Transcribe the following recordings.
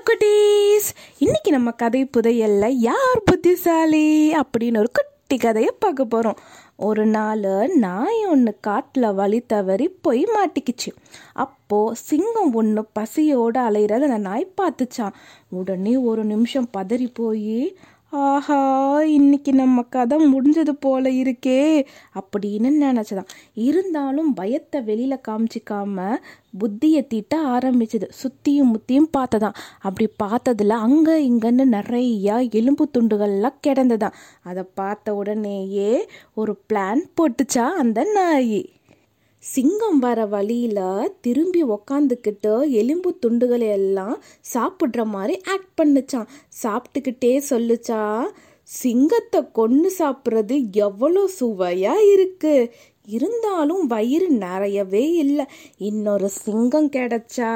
குட்டீஸ். இன்னைக்கு நம்ம கதை புதையல்ல யார் புத்திசாலி அப்படின்னு ஒரு குட்டி கதையை பார்க்க போகிறோம் ஒரு நாள் நாய் ஒன்று காட்டில் வழி தவறி போய் மாட்டிக்கிச்சு. அப்போது சிங்கம் ஒன்று பசியோடு அலையிறத அந்த நாய் பார்த்துச்சான் உடனே ஒரு நிமிஷம் பதறி போய் ஆஹா இன்னைக்கு நம்ம கதை முடிஞ்சது போல இருக்கே அப்படின்னு நினச்சதான். இருந்தாலும் பயத்தை வெளியில் காமிச்சிக்காம புத்தியை தீட்ட ஆரம்பிச்சது. சுத்தியும் முத்தியும் பார்த்ததான். அப்படி பார்த்ததுல அங்கே இங்கன்னு நிறையா எலும்பு துண்டுகள்லாம் கிடந்ததான். அதை பார்த்த உடனேயே ஒரு பிளான் போட்டுச்சா அந்த நாய். சிங்கம் வர வழியில் திரும்பி உக்காந்துக்கிட்டு எலும்பு துண்டுகளை எல்லாம் சாப்பிட்ற மாதிரி ஆக்ட் பண்ணுச்சான் சாப்பிட்டுக்கிட்டே சொல்லுச்சா சிங்கத்தை கொன்று சாப்பிட்றது எவ்வளோ சுவையாக இருக்கு. இருந்தாலும் வயிறு நிறையவே இல்லை. இன்னொரு சிங்கம் கிடைச்சா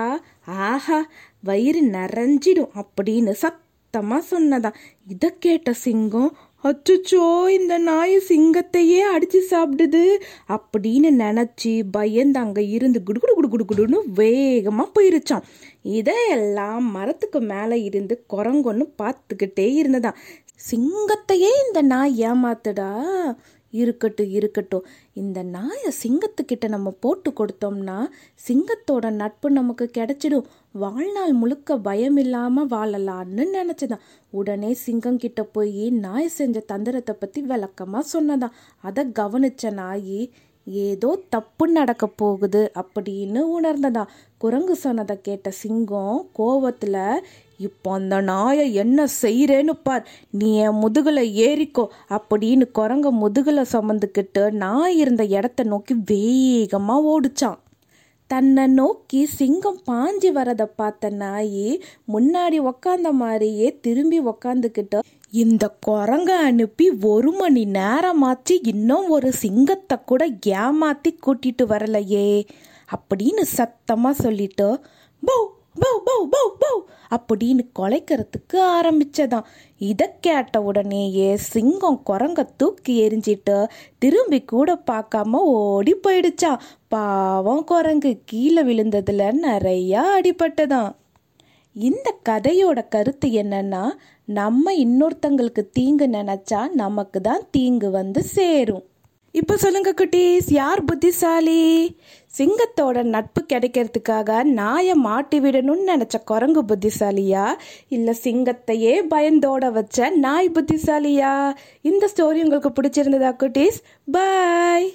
ஆஹா வயிறு நிறைஞ்சிடும் அப்படின்னு சத்தமாக சொன்னதான் இதை கேட்ட சிங்கம் அச்சுச்சோ இந்த நாய் சிங்கத்தையே அடிச்சு சாப்பிடுது. அப்படின்னு நினச்சி பயந்து அங்கே இருந்து குடுகுடு குடு குடு குடுன்னு வேகமாக போயிருச்சான் இதையெல்லாம் மரத்துக்கு மேலே இருந்து குரங்கொன்னு பார்த்துக்கிட்டே இருந்ததான் சிங்கத்தையே இந்த நாய் ஏமாத்துடா? இருக்கட்டும் இருக்கட்டும். இந்த நாயை சிங்கத்துக்கிட்ட நம்ம போட்டு கொடுத்தோம்னா சிங்கத்தோட நட்பு நமக்கு கிடைச்சிடும். வாழ்நாள் முழுக்க பயம் இல்லாமல் வாழலான்னு நினச்சிதான். உடனே சிங்கம் கிட்ட போய் நாய் செஞ்ச தந்திரத்தை பற்றி விளக்கமாக சொன்னதான். அதை கவனிச்ச நாய் ஏதோ தப்பு நடக்க போகுது அப்படின்னு உணர்ந்ததா? குரங்கு சொன்னதை கேட்ட சிங்கம் கோவத்தில் இப்போ அந்த நாயை என்ன செய்கிறேன்னு பார். நீ என் முதுகில் ஏறிக்கோ அப்படின்னு குரங்க முதுகில் சுமந்துக்கிட்டு நான் இருந்த இடத்த நோக்கி வேகமாக ஓடிச்சான். தன்னை நோக்கி சிங்கம் பாஞ்சி வரதை பார்த்த நாய் முன்னாடி உக்காந்த மாதிரியே திரும்பி உக்காந்துக்கிட்டு இந்த குரங்க அனுப்பி ஒரு மணி நேரமாச்சு இன்னும் ஒரு சிங்கத்தை கூட ஏமாத்தி கூட்டிட்டு வரலையே அப்படின்னு சத்தமா சொல்லிட்டு பௌ பௌ பௌ பௌ பௌ அப்படின்னு கொலைக்கிறதுக்கு ஆரம்பிச்சதாம் இதை கேட்ட உடனேயே சிங்கம் குரங்க தூக்கி எரிஞ்சிட்டு திரும்பி கூட பார்க்காம ஓடி போயிடுச்சான் பாவம் குரங்கு கீழே விழுந்ததுல நிறையா அடிபட்டதான். இந்த கதையோட கருத்து என்னன்னா நம்ம இன்னொருத்தங்களுக்கு தீங்கு நினைச்சா நமக்கு தான் தீங்கு வந்து சேரும். இப்போ சொல்லுங்க குட்டீஸ் யார் புத்திசாலி? சிங்கத்தோட நட்பு கிடைக்கிறதுக்காக நாயை மாட்டி விடணும்னு நினச்ச குரங்கு புத்திசாலியா? இல்லை சிங்கத்தையே பயந்தோட வச்ச நாய் புத்திசாலியா? இந்த ஸ்டோரி உங்களுக்கு பிடிச்சிருந்ததா குட்டீஸ்? பாய்